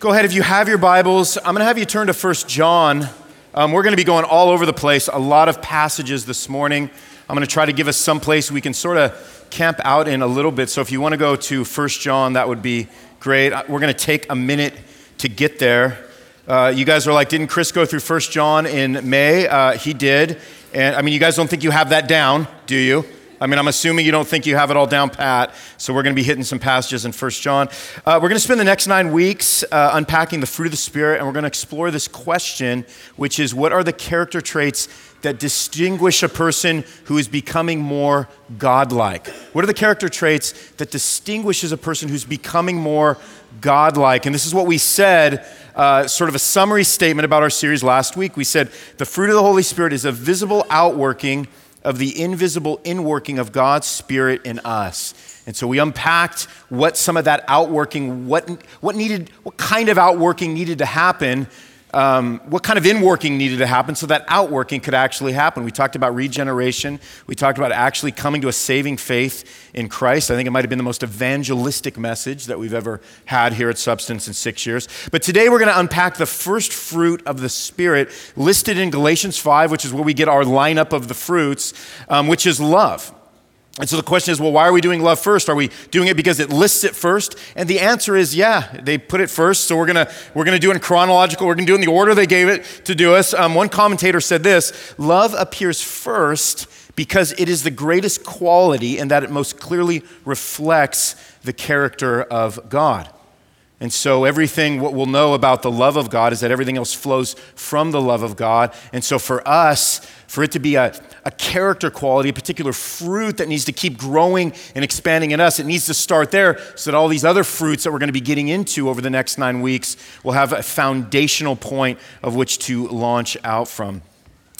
Go ahead, if you have your Bibles, I'm going to have you turn to 1 John. Um, we're going to be going all over the place, a lot of passages this morning. I'm going to try to give us some place we can sort of camp out in a little bit. So if you want to go to 1 John, that would be great. Uh, we're going to take a minute to get there. Uh, you guys are like, didn't Chris go through 1 John in May? Uh, he did. And I mean, you guys don't think you have that down, do you? I mean, I'm assuming you don't think you have it all down pat, so we're going to be hitting some passages in 1 John. Uh, we're going to spend the next nine weeks uh, unpacking the fruit of the Spirit, and we're going to explore this question, which is what are the character traits that distinguish a person who is becoming more godlike? What are the character traits that distinguishes a person who's becoming more godlike? And this is what we said, uh, sort of a summary statement about our series last week. We said the fruit of the Holy Spirit is a visible outworking of the invisible inworking of God's Spirit in us. And so we unpacked what some of that outworking, what, what needed, what kind of outworking needed to happen um, what kind of inworking needed to happen so that outworking could actually happen. We talked about regeneration. We talked about actually coming to a saving faith in Christ. I think it might have been the most evangelistic message that we've ever had here at Substance in six years. But today we're going to unpack the first fruit of the Spirit listed in Galatians 5, which is where we get our lineup of the fruits, um, which is love. And so the question is, well, why are we doing love first? Are we doing it because it lists it first? And the answer is, yeah, they put it first. So we're gonna we're gonna do it in chronological. We're gonna do it in the order they gave it to do us. Um, one commentator said this: love appears first because it is the greatest quality, and that it most clearly reflects the character of God. And so, everything, what we'll know about the love of God is that everything else flows from the love of God. And so, for us, for it to be a, a character quality, a particular fruit that needs to keep growing and expanding in us, it needs to start there so that all these other fruits that we're going to be getting into over the next nine weeks will have a foundational point of which to launch out from.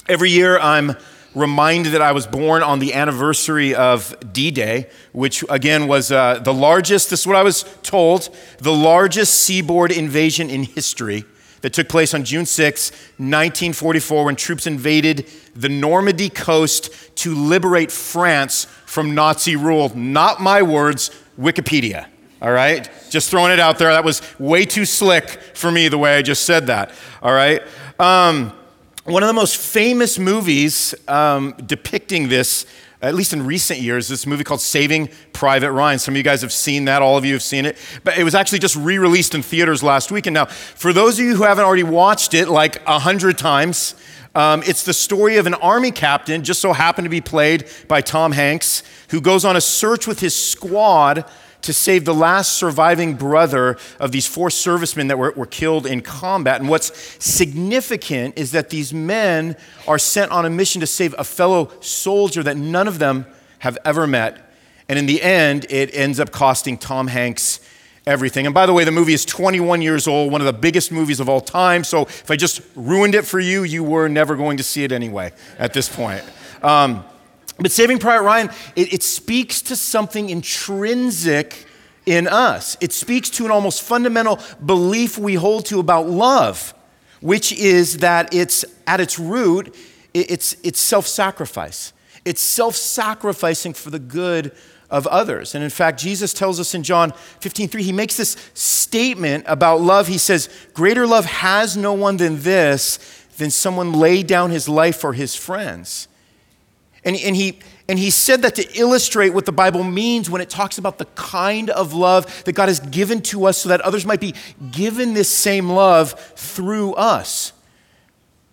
Every year, I'm reminded that I was born on the anniversary of D Day, which again was uh, the largest, this is what I was told, the largest seaboard invasion in history that took place on June 6, 1944, when troops invaded the Normandy coast to liberate France from Nazi rule. Not my words, Wikipedia. All right? Just throwing it out there. That was way too slick for me the way I just said that. All right? Um, one of the most famous movies um, depicting this, at least in recent years, this movie called Saving Private Ryan. Some of you guys have seen that, all of you have seen it. But it was actually just re released in theaters last week. And now, for those of you who haven't already watched it like a hundred times, um, it's the story of an army captain, just so happened to be played by Tom Hanks, who goes on a search with his squad to save the last surviving brother of these four servicemen that were, were killed in combat. And what's significant is that these men are sent on a mission to save a fellow soldier that none of them have ever met. And in the end, it ends up costing Tom Hanks everything. And by the way, the movie is 21 years old, one of the biggest movies of all time. So if I just ruined it for you, you were never going to see it anyway at this point. Um, but Saving Private Ryan, it, it speaks to something intrinsic in us. It speaks to an almost fundamental belief we hold to about love, which is that it's at its root, it's, it's self sacrifice. It's self sacrificing for the good of others. And in fact, Jesus tells us in John 15, 3, he makes this statement about love. He says, Greater love has no one than this, than someone lay down his life for his friends. And, and, he, and he said that to illustrate what the Bible means when it talks about the kind of love that God has given to us so that others might be given this same love through us.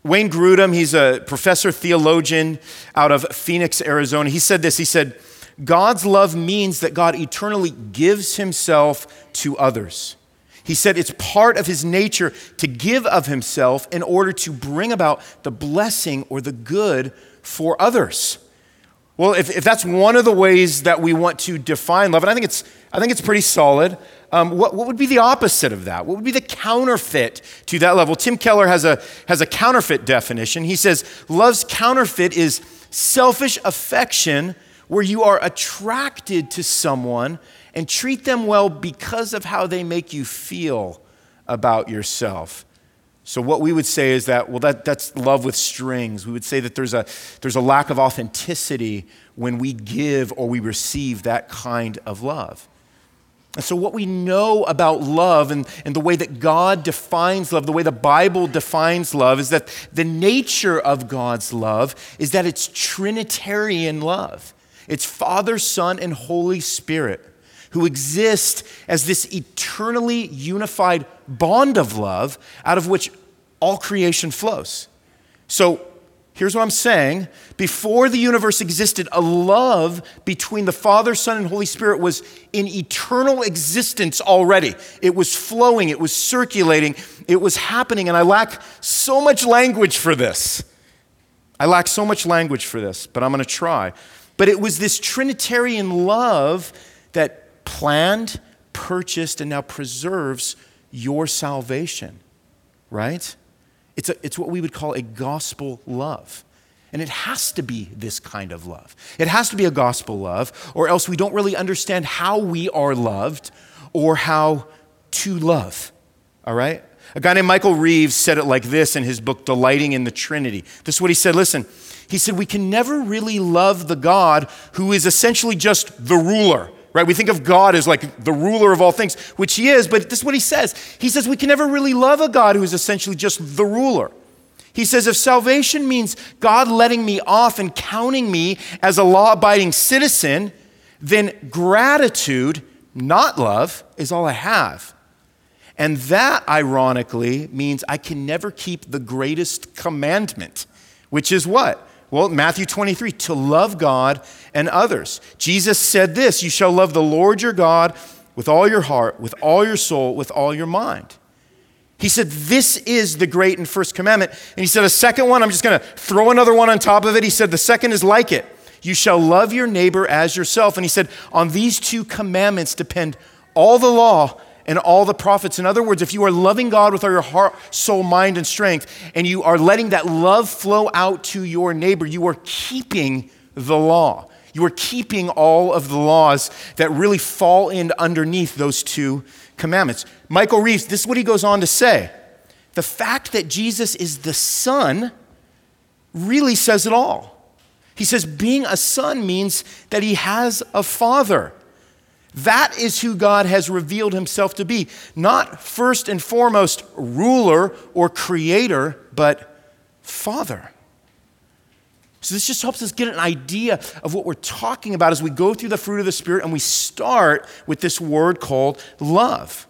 Wayne Grudem, he's a professor theologian out of Phoenix, Arizona. He said this He said, God's love means that God eternally gives himself to others. He said it's part of his nature to give of himself in order to bring about the blessing or the good for others. Well, if, if that's one of the ways that we want to define love, and I think it's, I think it's pretty solid, um, what, what would be the opposite of that? What would be the counterfeit to that level? Tim Keller has a, has a counterfeit definition. He says, Love's counterfeit is selfish affection where you are attracted to someone and treat them well because of how they make you feel about yourself. So, what we would say is that, well, that, that's love with strings. We would say that there's a, there's a lack of authenticity when we give or we receive that kind of love. And so, what we know about love and, and the way that God defines love, the way the Bible defines love, is that the nature of God's love is that it's Trinitarian love. It's Father, Son, and Holy Spirit who exist as this eternally unified bond of love out of which all creation flows. So, Here's what I'm saying. Before the universe existed, a love between the Father, Son, and Holy Spirit was in eternal existence already. It was flowing, it was circulating, it was happening, and I lack so much language for this. I lack so much language for this, but I'm going to try. But it was this Trinitarian love that planned, purchased, and now preserves your salvation, right? It's, a, it's what we would call a gospel love. And it has to be this kind of love. It has to be a gospel love, or else we don't really understand how we are loved or how to love. All right? A guy named Michael Reeves said it like this in his book, Delighting in the Trinity. This is what he said. Listen, he said, We can never really love the God who is essentially just the ruler right? We think of God as like the ruler of all things, which he is, but this is what he says. He says we can never really love a God who is essentially just the ruler. He says if salvation means God letting me off and counting me as a law abiding citizen, then gratitude, not love, is all I have. And that, ironically, means I can never keep the greatest commandment, which is what? Well, Matthew 23, to love God and others. Jesus said this You shall love the Lord your God with all your heart, with all your soul, with all your mind. He said, This is the great and first commandment. And he said, A second one, I'm just going to throw another one on top of it. He said, The second is like it. You shall love your neighbor as yourself. And he said, On these two commandments depend all the law and all the prophets. In other words, if you are loving God with all your heart, soul, mind, and strength, and you are letting that love flow out to your neighbor, you are keeping the law. You are keeping all of the laws that really fall in underneath those two commandments. Michael Reeves, this is what he goes on to say. The fact that Jesus is the Son really says it all. He says being a son means that he has a father. That is who God has revealed himself to be. Not first and foremost ruler or creator, but father. So, this just helps us get an idea of what we're talking about as we go through the fruit of the Spirit and we start with this word called love.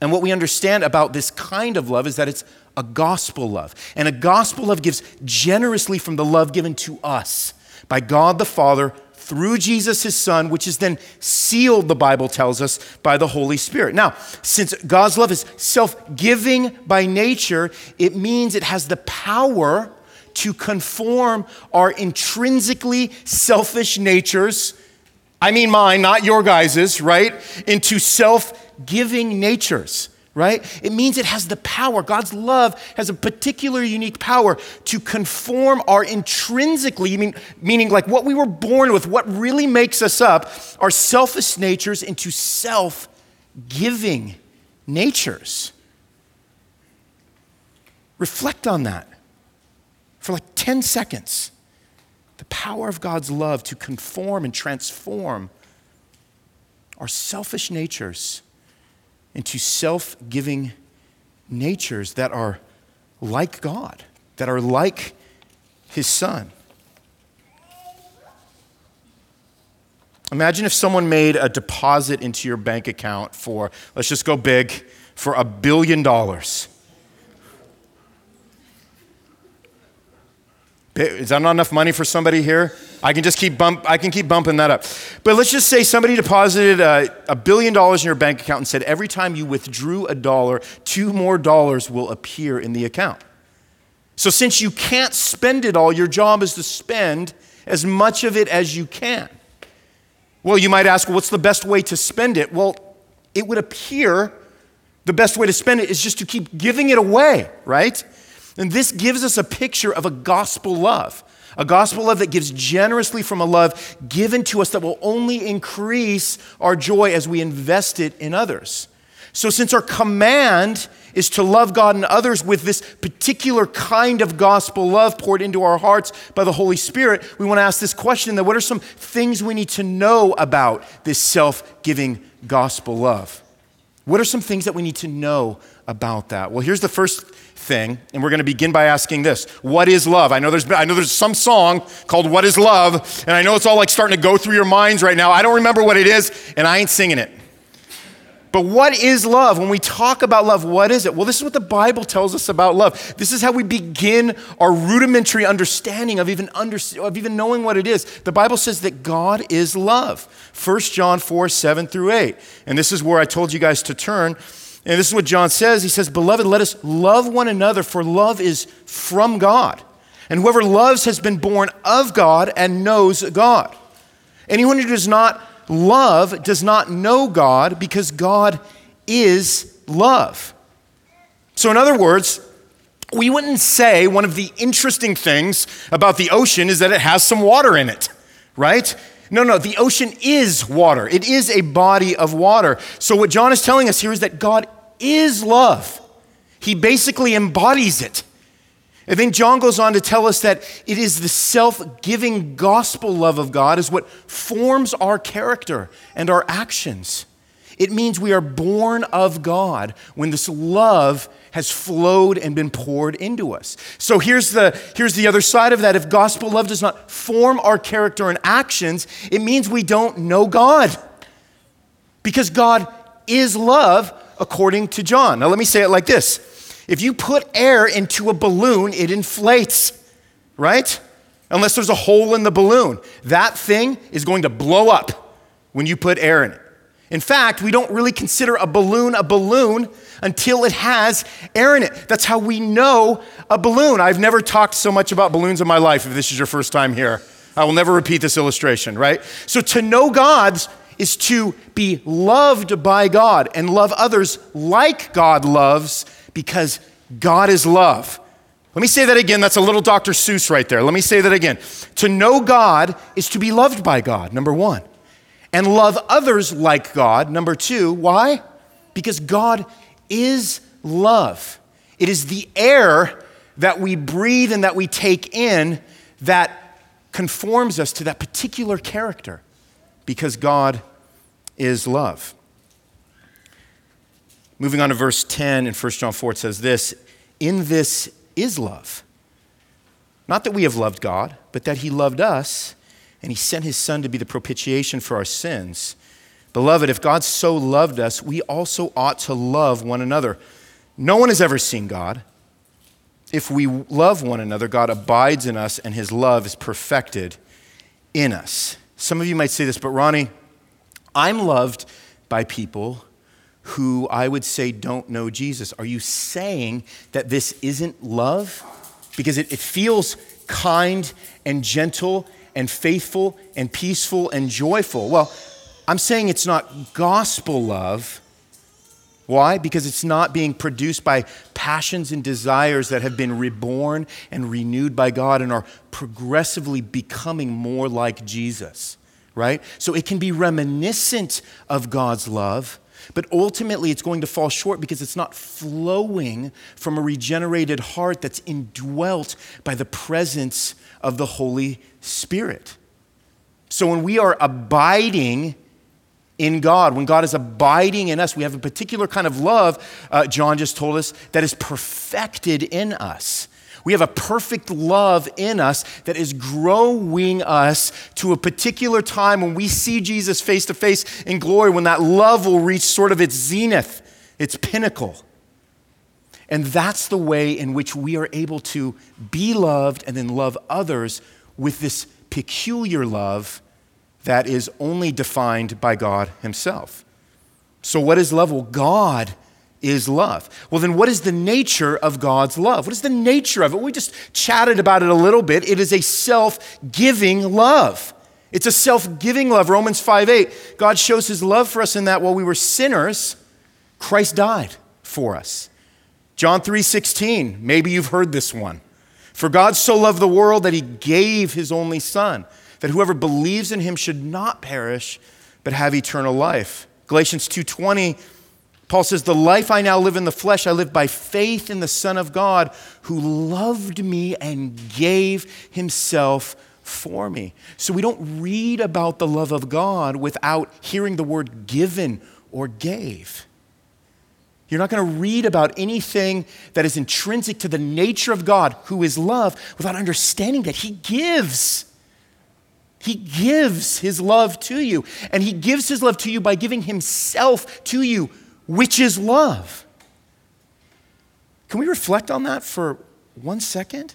And what we understand about this kind of love is that it's a gospel love. And a gospel love gives generously from the love given to us by God the Father through Jesus, his son, which is then sealed, the Bible tells us, by the Holy Spirit. Now, since God's love is self giving by nature, it means it has the power to conform our intrinsically selfish natures, I mean mine, not your guys's, right, into self giving natures right? It means it has the power. God's love has a particular unique power to conform our intrinsically, mean, meaning like what we were born with, what really makes us up, our selfish natures into self giving natures. Reflect on that for like 10 seconds. The power of God's love to conform and transform our selfish natures into self giving natures that are like God, that are like His Son. Imagine if someone made a deposit into your bank account for, let's just go big, for a billion dollars. Is that not enough money for somebody here? I can just keep bump, I can keep bumping that up. But let's just say somebody deposited a, a billion dollars in your bank account and said every time you withdrew a dollar, two more dollars will appear in the account. So since you can't spend it all, your job is to spend as much of it as you can. Well, you might ask, well, what's the best way to spend it? Well, it would appear the best way to spend it is just to keep giving it away, right? And this gives us a picture of a gospel love. A gospel love that gives generously from a love given to us that will only increase our joy as we invest it in others. So, since our command is to love God and others with this particular kind of gospel love poured into our hearts by the Holy Spirit, we want to ask this question that what are some things we need to know about this self giving gospel love. What are some things that we need to know about that? Well, here's the first thing, and we're going to begin by asking this What is love? I know, there's, I know there's some song called What is Love, and I know it's all like starting to go through your minds right now. I don't remember what it is, and I ain't singing it. But what is love? When we talk about love, what is it? Well, this is what the Bible tells us about love. This is how we begin our rudimentary understanding of even, under, of even knowing what it is. The Bible says that God is love. 1 John 4 7 through 8. And this is where I told you guys to turn. And this is what John says. He says, Beloved, let us love one another, for love is from God. And whoever loves has been born of God and knows God. Anyone who does not love does not know God because God is love. So, in other words, we wouldn't say one of the interesting things about the ocean is that it has some water in it, right? No, no, the ocean is water. It is a body of water. So, what John is telling us here is that God is love. He basically embodies it. And then John goes on to tell us that it is the self giving gospel love of God is what forms our character and our actions. It means we are born of God when this love has flowed and been poured into us. So here's the, here's the other side of that. If gospel love does not form our character and actions, it means we don't know God. Because God is love, according to John. Now, let me say it like this if you put air into a balloon, it inflates, right? Unless there's a hole in the balloon. That thing is going to blow up when you put air in it. In fact, we don't really consider a balloon a balloon until it has air in it. That's how we know a balloon. I've never talked so much about balloons in my life if this is your first time here. I will never repeat this illustration, right? So to know God's is to be loved by God and love others like God loves because God is love. Let me say that again. That's a little Dr. Seuss right there. Let me say that again. To know God is to be loved by God, number one, and love others like God, number two. Why? Because God is love. It is the air that we breathe and that we take in that conforms us to that particular character because God is love. Moving on to verse 10 in 1 John 4, it says this In this is love. Not that we have loved God, but that He loved us, and He sent His Son to be the propitiation for our sins. Beloved, if God so loved us, we also ought to love one another. No one has ever seen God. If we love one another, God abides in us, and His love is perfected in us. Some of you might say this, but Ronnie, I'm loved by people who I would say don't know Jesus. Are you saying that this isn't love? Because it, it feels kind and gentle and faithful and peaceful and joyful. Well, I'm saying it's not gospel love. Why? Because it's not being produced by passions and desires that have been reborn and renewed by God and are progressively becoming more like Jesus, right? So it can be reminiscent of God's love, but ultimately, it's going to fall short because it's not flowing from a regenerated heart that's indwelt by the presence of the Holy Spirit. So when we are abiding in God, when God is abiding in us, we have a particular kind of love, uh, John just told us, that is perfected in us. We have a perfect love in us that is growing us to a particular time when we see Jesus face to face in glory, when that love will reach sort of its zenith, its pinnacle. And that's the way in which we are able to be loved and then love others with this peculiar love that is only defined by God Himself. So, what is love? Well, God is love. Well, then, what is the nature of God's love? What is the nature of it? We just chatted about it a little bit. It is a self giving love. It's a self giving love. Romans 5 8, God shows his love for us in that while we were sinners, Christ died for us. John 3 16, maybe you've heard this one. For God so loved the world that he gave his only Son, that whoever believes in him should not perish, but have eternal life. Galatians 2:20 Paul says, The life I now live in the flesh, I live by faith in the Son of God who loved me and gave himself for me. So we don't read about the love of God without hearing the word given or gave. You're not going to read about anything that is intrinsic to the nature of God, who is love, without understanding that He gives. He gives His love to you. And He gives His love to you by giving Himself to you, which is love. Can we reflect on that for one second?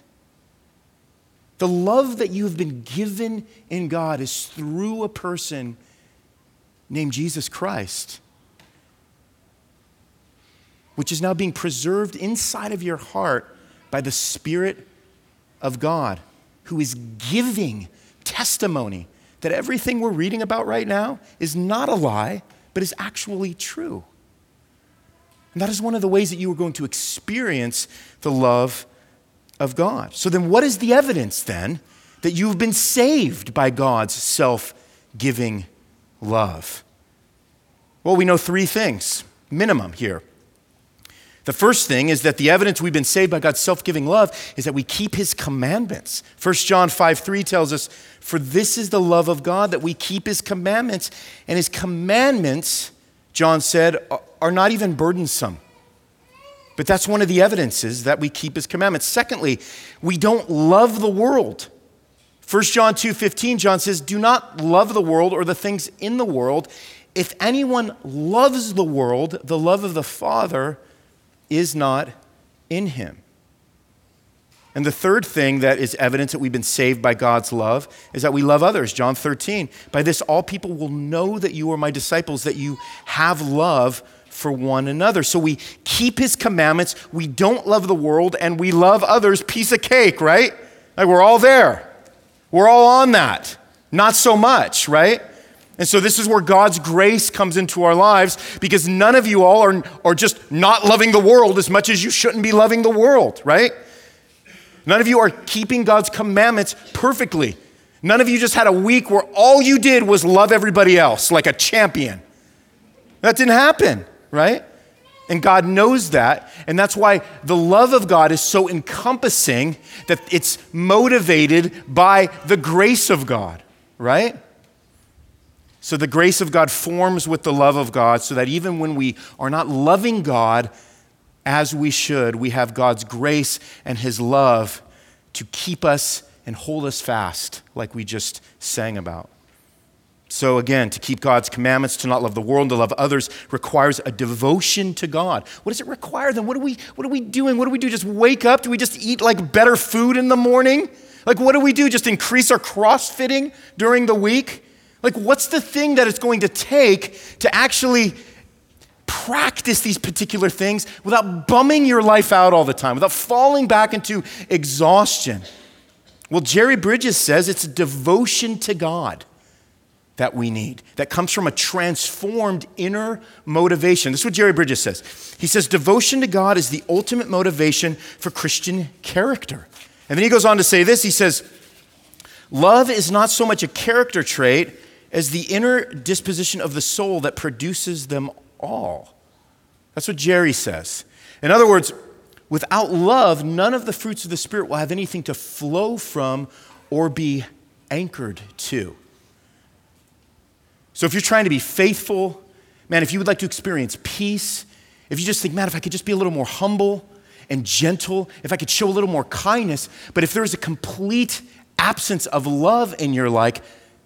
The love that you have been given in God is through a person named Jesus Christ which is now being preserved inside of your heart by the Spirit of God, who is giving testimony that everything we're reading about right now is not a lie, but is actually true. And that is one of the ways that you are going to experience the love of God. So, then what is the evidence then that you've been saved by God's self giving love? Well, we know three things, minimum here. The first thing is that the evidence we've been saved by God's self giving love is that we keep his commandments. 1 John 5 3 tells us, For this is the love of God, that we keep his commandments. And his commandments, John said, are not even burdensome. But that's one of the evidences that we keep his commandments. Secondly, we don't love the world. 1 John 2:15 John says, "Do not love the world or the things in the world. If anyone loves the world, the love of the Father is not in him. And the third thing that is evidence that we've been saved by God's love is that we love others. John 13. By this, all people will know that you are my disciples, that you have love for one another. So we keep his commandments, we don't love the world, and we love others. Piece of cake, right? Like we're all there. We're all on that. Not so much, right? And so, this is where God's grace comes into our lives because none of you all are, are just not loving the world as much as you shouldn't be loving the world, right? None of you are keeping God's commandments perfectly. None of you just had a week where all you did was love everybody else like a champion. That didn't happen, right? And God knows that. And that's why the love of God is so encompassing that it's motivated by the grace of God, right? So the grace of God forms with the love of God so that even when we are not loving God as we should, we have God's grace and His love to keep us and hold us fast, like we just sang about. So, again, to keep God's commandments, to not love the world, to love others, requires a devotion to God. What does it require then? What are we, what are we doing? What do we do? Just wake up? Do we just eat like better food in the morning? Like, what do we do? Just increase our crossfitting during the week? Like, what's the thing that it's going to take to actually practice these particular things without bumming your life out all the time, without falling back into exhaustion? Well, Jerry Bridges says it's a devotion to God that we need, that comes from a transformed inner motivation. This is what Jerry Bridges says. He says, Devotion to God is the ultimate motivation for Christian character. And then he goes on to say this he says, Love is not so much a character trait as the inner disposition of the soul that produces them all. That's what Jerry says. In other words, without love, none of the fruits of the Spirit will have anything to flow from or be anchored to. So if you're trying to be faithful, man, if you would like to experience peace, if you just think, man, if I could just be a little more humble and gentle, if I could show a little more kindness, but if there's a complete absence of love in your life,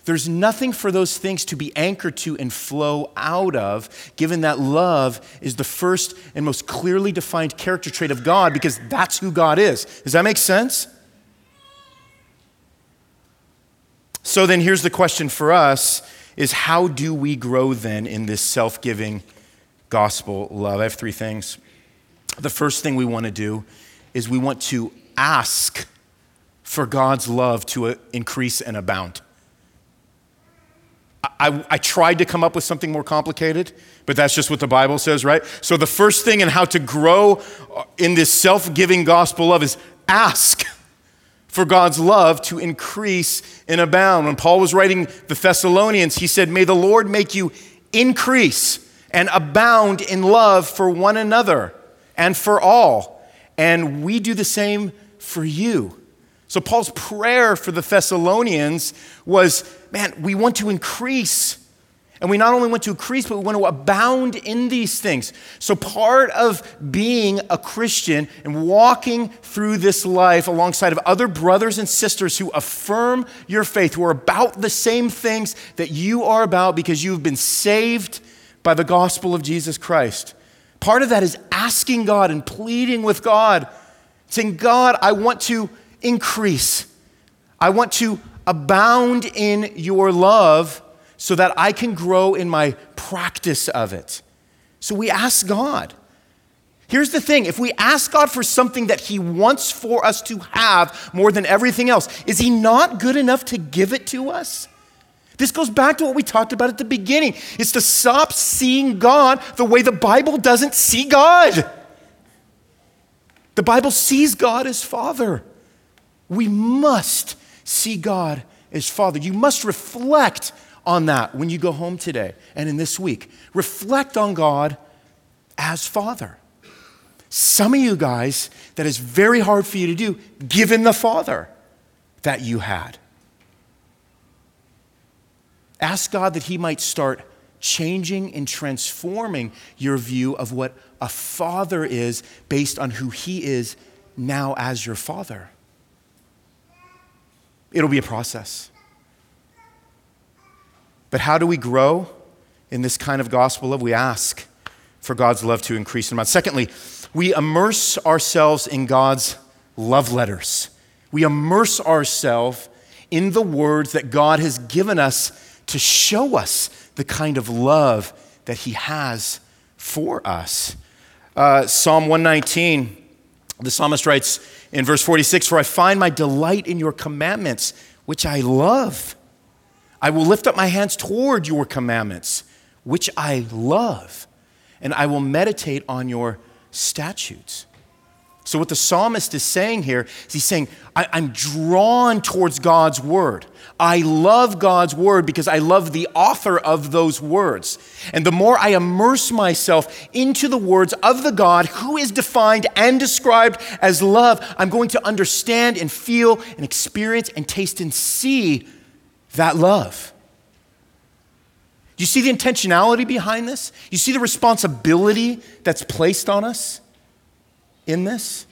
there's nothing for those things to be anchored to and flow out of, given that love is the first and most clearly defined character trait of God because that's who God is. Does that make sense? So then here's the question for us is how do we grow then in this self-giving gospel love? I have three things. The first thing we want to do is we want to ask for God's love to increase and abound. I, I, tried to come up with something more complicated, but that's just what the Bible says, right? So, the first thing in how to grow in this self giving gospel love is ask for God's love to increase and abound. When Paul was writing the Thessalonians, he said, May the Lord make you increase and abound in love for one another and for all. And we do the same for you. So, Paul's prayer for the Thessalonians was man, we want to increase. And we not only want to increase, but we want to abound in these things. So, part of being a Christian and walking through this life alongside of other brothers and sisters who affirm your faith, who are about the same things that you are about because you've been saved by the gospel of Jesus Christ. Part of that is asking God and pleading with God, saying, God, I want to increase. I want to abound in your love so that I can grow in my practice of it. So we ask God. Here's the thing if we ask God for something that He wants for us to have more than everything else, is He not good enough to give it to us? This goes back to what we talked about at the beginning. It's to stop seeing God the way the Bible doesn't see God. The Bible sees God as Father. We must see God as Father. You must reflect on that when you go home today and in this week. Reflect on God as Father. Some of you guys, that is very hard for you to do, given the Father that you had. Ask God that He might start changing and transforming your view of what a father is based on who He is now as your Father. It'll be a process. But how do we grow in this kind of gospel love? We ask for God's love to increase in us. Secondly, we immerse ourselves in God's love letters. We immerse ourselves in the words that God has given us to show us the kind of love that He has for us. Uh, Psalm 119, the psalmist writes in verse 46 For I find my delight in your commandments, which I love. I will lift up my hands toward your commandments, which I love, and I will meditate on your statutes. So, what the psalmist is saying here is he's saying, I, am drawn towards God's word. I love God's word because I love the author of those words. And the more I immerse myself into the words of the God who is defined and described as love, I'm going to understand and feel and experience and taste and see that love. Do you see the intentionality behind this? You see the responsibility that's placed on us? In this?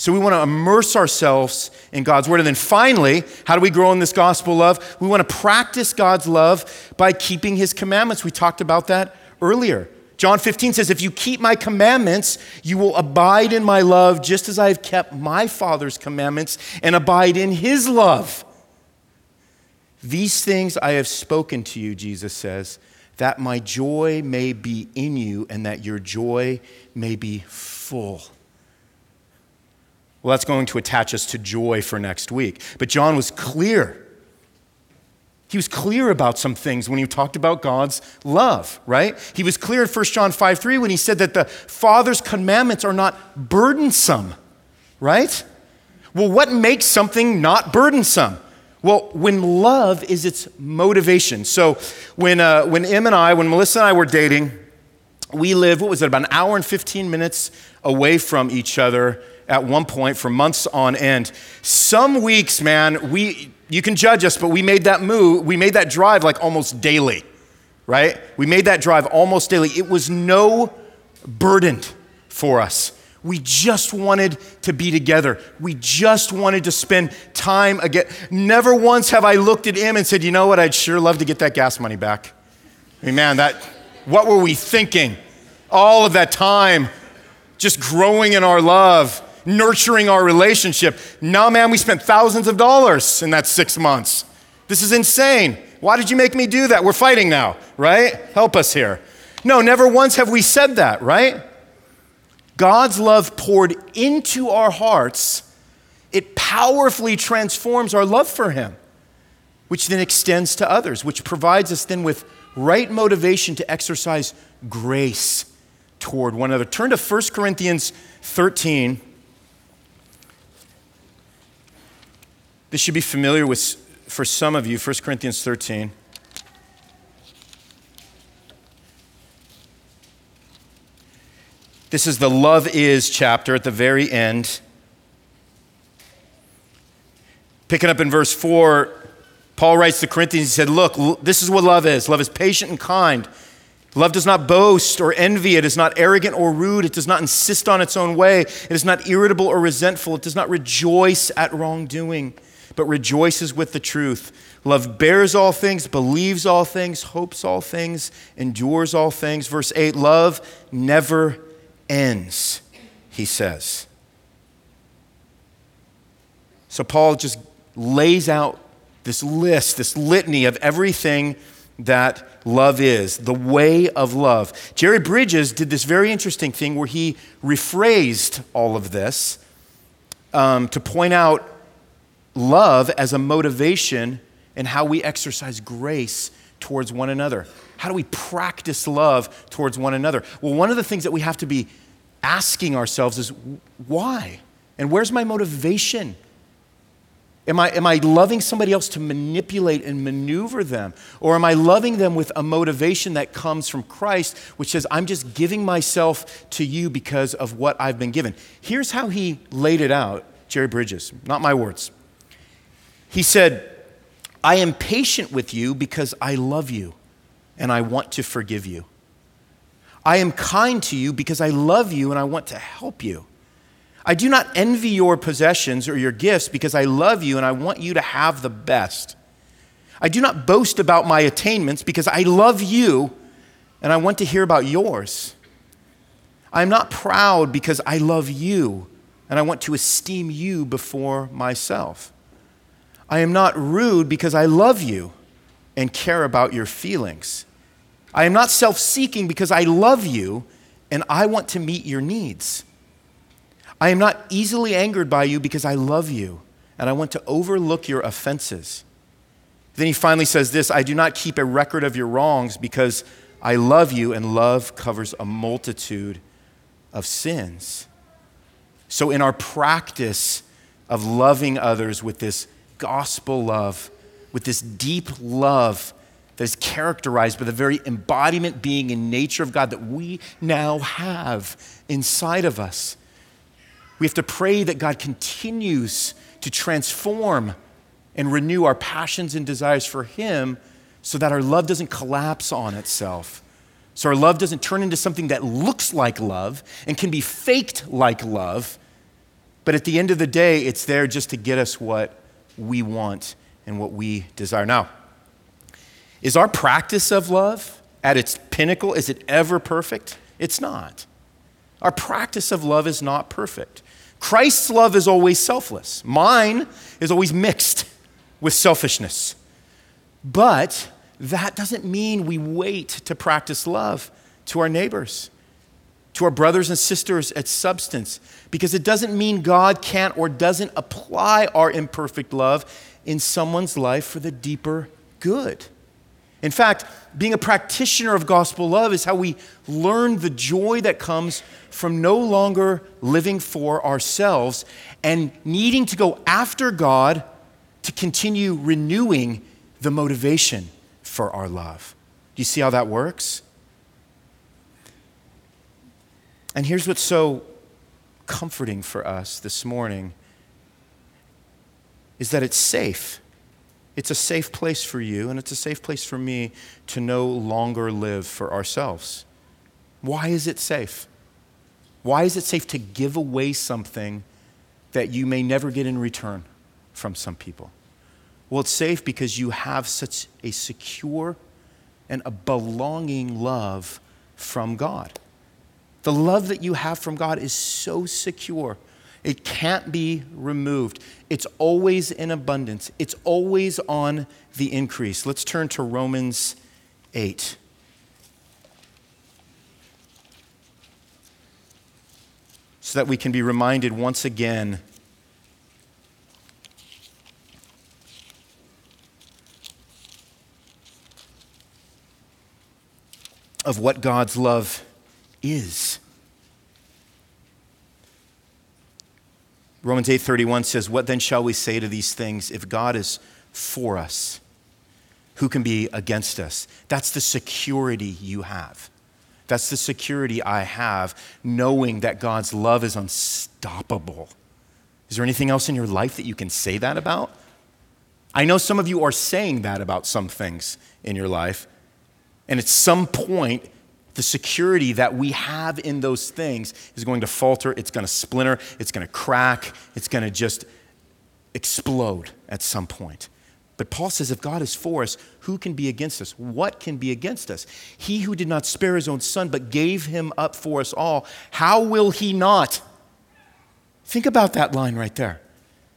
So we want to immerse ourselves in God's word. And then finally, how do we grow in this gospel love? We want to practice God's love by keeping his commandments. We talked about that earlier. John 15 says, If you keep my commandments, you will abide in my love, just as I have kept my Father's commandments and abide in his love. These things I have spoken to you, Jesus says, that my joy may be in you and that your joy may be full. Well, that's going to attach us to joy for next week. But John was clear. He was clear about some things when he talked about God's love, right? He was clear in 1 John 5 3 when he said that the Father's commandments are not burdensome, right? Well, what makes something not burdensome? Well, when love is its motivation. So, when, uh, when Em and I, when Melissa and I were dating, we lived, what was it, about an hour and 15 minutes away from each other at one point for months on end. Some weeks, man, we, you can judge us, but we made that move, we made that drive like almost daily, right? We made that drive almost daily. It was no burden for us. We just wanted to be together. We just wanted to spend time again. Never once have I looked at him and said, you know what, I'd sure love to get that gas money back. I mean, man, that, what were we thinking? All of that time just growing in our love, nurturing our relationship. Now, man, we spent thousands of dollars in that six months. This is insane. Why did you make me do that? We're fighting now, right? Help us here. No, never once have we said that, right? God's love poured into our hearts, it powerfully transforms our love for Him, which then extends to others, which provides us then with right motivation to exercise grace toward one another. Turn to 1 Corinthians 13. This should be familiar with for some of you, 1 Corinthians 13. This is the love is chapter at the very end. Picking up in verse 4, Paul writes to Corinthians, he said, Look, this is what love is love is patient and kind. Love does not boast or envy. It is not arrogant or rude. It does not insist on its own way. It is not irritable or resentful. It does not rejoice at wrongdoing, but rejoices with the truth. Love bears all things, believes all things, hopes all things, endures all things. Verse 8 love never ends, he says. So Paul just lays out this list, this litany of everything that love is, the way of love. Jerry Bridges did this very interesting thing where he rephrased all of this um, to point out love as a motivation and how we exercise grace towards one another. How do we practice love towards one another? Well, one of the things that we have to be asking ourselves is why? And where's my motivation? Am I, am I loving somebody else to manipulate and maneuver them? Or am I loving them with a motivation that comes from Christ, which says, I'm just giving myself to you because of what I've been given? Here's how he laid it out, Jerry Bridges, not my words. He said, I am patient with you because I love you and I want to forgive you. I am kind to you because I love you and I want to help you. I do not envy your possessions or your gifts because I love you and I want you to have the best. I do not boast about my attainments because I love you and I want to hear about yours. I am not proud because I love you and I want to esteem you before myself. I am not rude because I love you and care about your feelings. I am not self seeking because I love you and I want to meet your needs. I am not easily angered by you because I love you and I want to overlook your offenses. Then he finally says this I do not keep a record of your wrongs because I love you and love covers a multitude of sins. So, in our practice of loving others with this gospel love, with this deep love that is characterized by the very embodiment, being, and nature of God that we now have inside of us. We have to pray that God continues to transform and renew our passions and desires for Him so that our love doesn't collapse on itself. So our love doesn't turn into something that looks like love and can be faked like love. But at the end of the day, it's there just to get us what we want and what we desire. Now, is our practice of love at its pinnacle, is it ever perfect? It's not. Our practice of love is not perfect. Christ's love is always selfless. Mine is always mixed with selfishness. But that doesn't mean we wait to practice love to our neighbors to our brothers and sisters at substance because it doesn't mean God can't or doesn't apply our imperfect love in someone's life for the deeper good. In fact, being a practitioner of gospel love is how we learn the joy that comes from no longer living for ourselves and needing to go after God to continue renewing the motivation for our love. Do you see how that works? And here's what's so comforting for us this morning is that it's safe. It's a safe place for you, and it's a safe place for me to no longer live for ourselves. Why is it safe? Why is it safe to give away something that you may never get in return from some people? Well, it's safe because you have such a secure and a belonging love from God. The love that you have from God is so secure. It can't be removed. It's always in abundance. It's always on the increase. Let's turn to Romans 8. So that we can be reminded once again of what God's love is. Romans 8:31 says, "What then shall we say to these things if God is for us? Who can be against us?" That's the security you have. That's the security I have knowing that God's love is unstoppable. Is there anything else in your life that you can say that about? I know some of you are saying that about some things in your life. And at some point, the security that we have in those things is going to falter, it's going to splinter, it's going to crack, it's going to just explode at some point. But Paul says, if God is for us, who can be against us? What can be against us? He who did not spare his own son, but gave him up for us all, how will he not? Think about that line right there.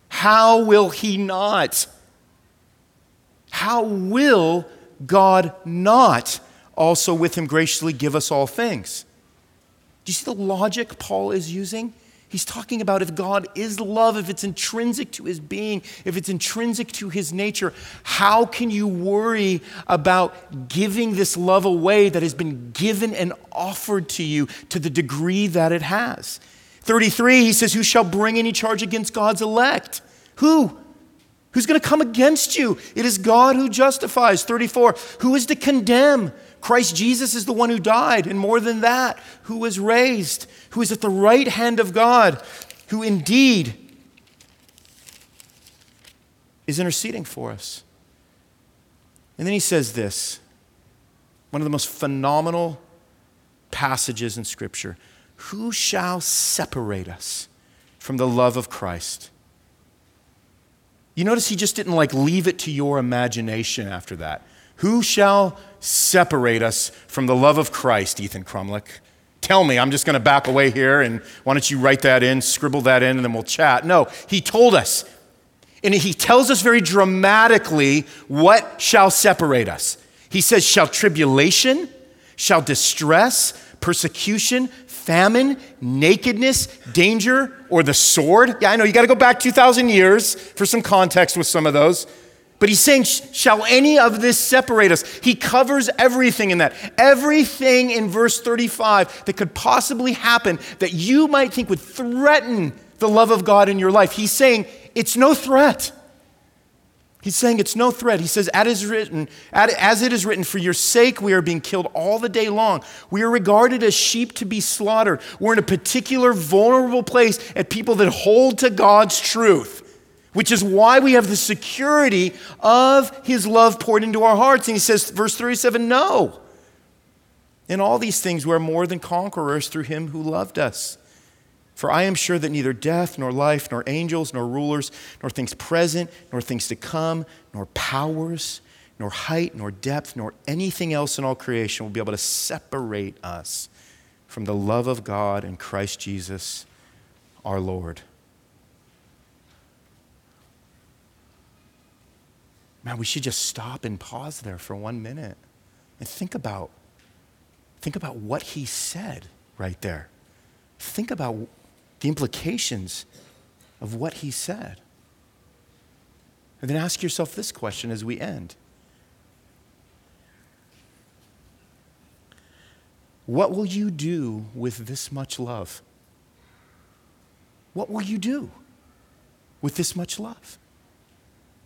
How will he not? How will God not also with him graciously give us all things? Do you see the logic Paul is using? He's talking about if God is love, if it's intrinsic to his being, if it's intrinsic to his nature, how can you worry about giving this love away that has been given and offered to you to the degree that it has? 33, he says, Who shall bring any charge against God's elect? Who? Who's going to come against you? It is God who justifies. 34, who is to condemn? Christ Jesus is the one who died, and more than that, who was raised, who is at the right hand of God, who indeed is interceding for us. And then he says this one of the most phenomenal passages in Scripture Who shall separate us from the love of Christ? You notice he just didn't like leave it to your imagination after that. Who shall separate us from the love of Christ, Ethan Crumlick? Tell me, I'm just going to back away here and why don't you write that in, scribble that in, and then we'll chat. No, he told us. And he tells us very dramatically what shall separate us. He says, shall tribulation, shall distress, persecution, famine, nakedness, danger, or the sword. Yeah, I know you got to go back 2,000 years for some context with some of those. But he's saying, Shall any of this separate us? He covers everything in that. Everything in verse 35 that could possibly happen that you might think would threaten the love of God in your life. He's saying, It's no threat. He's saying it's no threat. He says, as, written, as it is written, for your sake we are being killed all the day long. We are regarded as sheep to be slaughtered. We're in a particular vulnerable place at people that hold to God's truth, which is why we have the security of his love poured into our hearts. And he says, verse 37, no. In all these things, we are more than conquerors through him who loved us. For I am sure that neither death, nor life, nor angels, nor rulers, nor things present, nor things to come, nor powers, nor height, nor depth, nor anything else in all creation will be able to separate us from the love of God in Christ Jesus our Lord. Man, we should just stop and pause there for one minute and think about think about what he said right there. Think about the implications of what he said. And then ask yourself this question as we end What will you do with this much love? What will you do with this much love?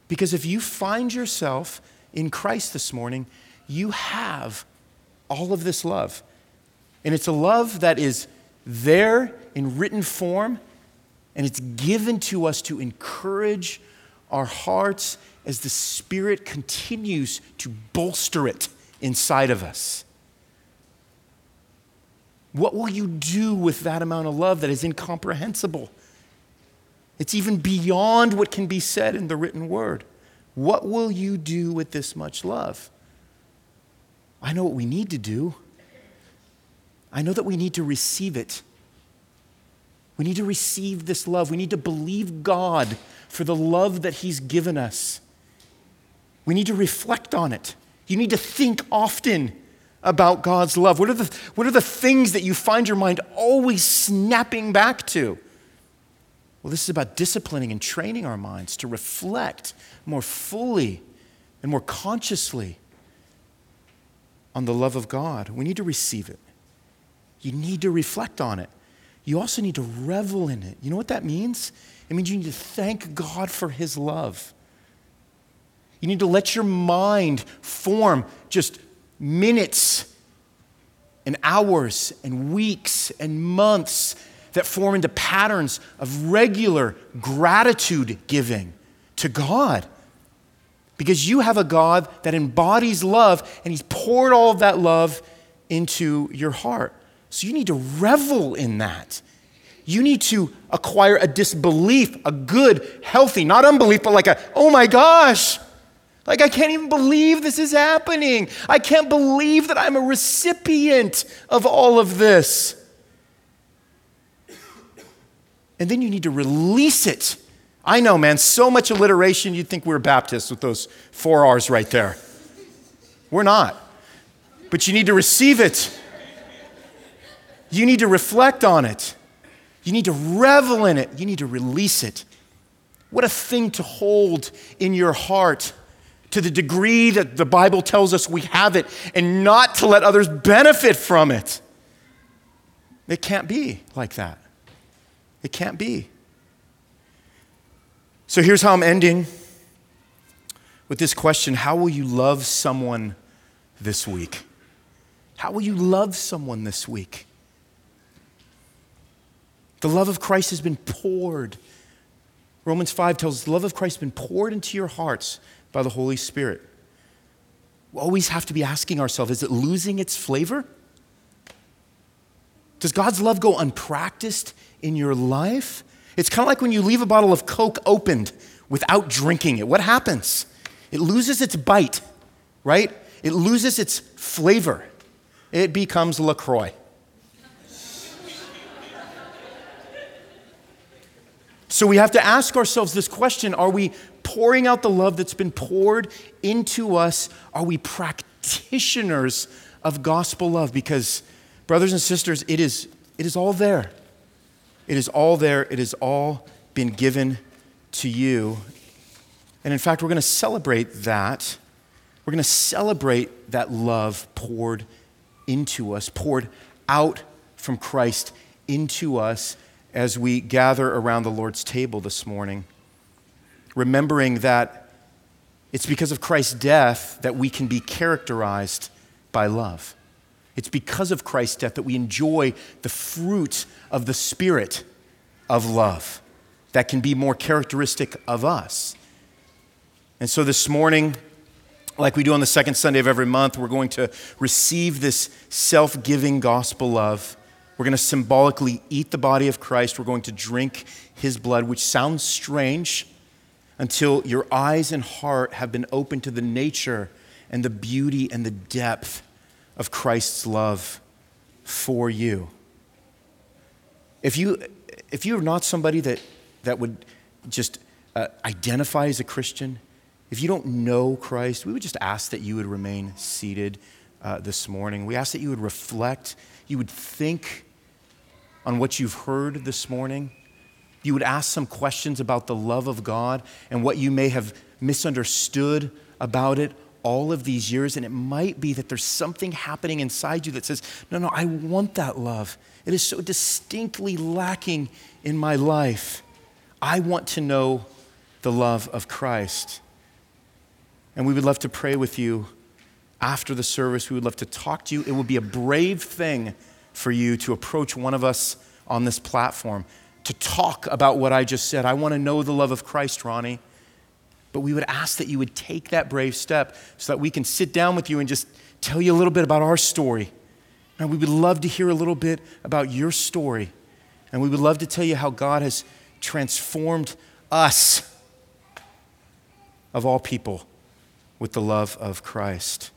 Because if you find yourself in Christ this morning, you have all of this love. And it's a love that is there in written form, and it's given to us to encourage our hearts as the Spirit continues to bolster it inside of us. What will you do with that amount of love that is incomprehensible? It's even beyond what can be said in the written word. What will you do with this much love? I know what we need to do. I know that we need to receive it. We need to receive this love. We need to believe God for the love that He's given us. We need to reflect on it. You need to think often about God's love. What are the, what are the things that you find your mind always snapping back to? Well, this is about disciplining and training our minds to reflect more fully and more consciously on the love of God. We need to receive it. You need to reflect on it. You also need to revel in it. You know what that means? It means you need to thank God for His love. You need to let your mind form just minutes and hours and weeks and months that form into patterns of regular gratitude giving to God. Because you have a God that embodies love, and He's poured all of that love into your heart. So you need to revel in that. You need to acquire a disbelief, a good, healthy, not unbelief, but like a, oh my gosh, like I can't even believe this is happening. I can't believe that I'm a recipient of all of this. And then you need to release it I know, man, so much alliteration, you'd think we are Baptists with those four R's right there. We're not. But you need to receive it. You need to reflect on it. You need to revel in it. You need to release it. What a thing to hold in your heart to the degree that the Bible tells us we have it and not to let others benefit from it. It can't be like that. It can't be. So here's how I'm ending with this question How will you love someone this week? How will you love someone this week? The love of Christ has been poured. Romans 5 tells us the love of Christ has been poured into your hearts by the Holy Spirit. We always have to be asking ourselves is it losing its flavor? Does God's love go unpracticed in your life? It's kind of like when you leave a bottle of Coke opened without drinking it. What happens? It loses its bite, right? It loses its flavor. It becomes LaCroix. So we have to ask ourselves this question Are we pouring out the love that's been poured into us? Are we practitioners of gospel love? Because, brothers and sisters, it is, it is all there. It is all there, it has all been given to you. And in fact, we're going to celebrate that. We're going to celebrate that love poured into us, poured out from Christ into us as we gather around the Lord's table this morning. Remembering that it's because of Christ's death that we can be characterized by love. It's because of Christ's death that we enjoy the fruit of the Spirit of love that can be more characteristic of us. And so this morning, like we do on the second Sunday of every month, we're going to receive this self giving gospel love. We're going to symbolically eat the body of Christ. We're going to drink his blood, which sounds strange until your eyes and heart have been opened to the nature and the beauty and the depth of Christ's love for you. If you, if you are not somebody that, that would just uh, identify as a Christian, if you don't know Christ, we would just ask that you would remain seated uh, this morning. We ask that you would reflect, you would think on what you've heard this morning. You would ask some questions about the love of God and what you may have misunderstood about it all of these years, and it might be that there's something happening inside you that says, No, no, I want that love. It is so distinctly lacking in my life. I want to know the love of Christ. And we would love to pray with you after the service. We would love to talk to you. It would be a brave thing for you to approach one of us on this platform to talk about what I just said. I want to know the love of Christ, Ronnie. But we would ask that you would take that brave step so that we can sit down with you and just tell you a little bit about our story. And we would love to hear a little bit about your story. And we would love to tell you how God has transformed us, of all people, with the love of Christ.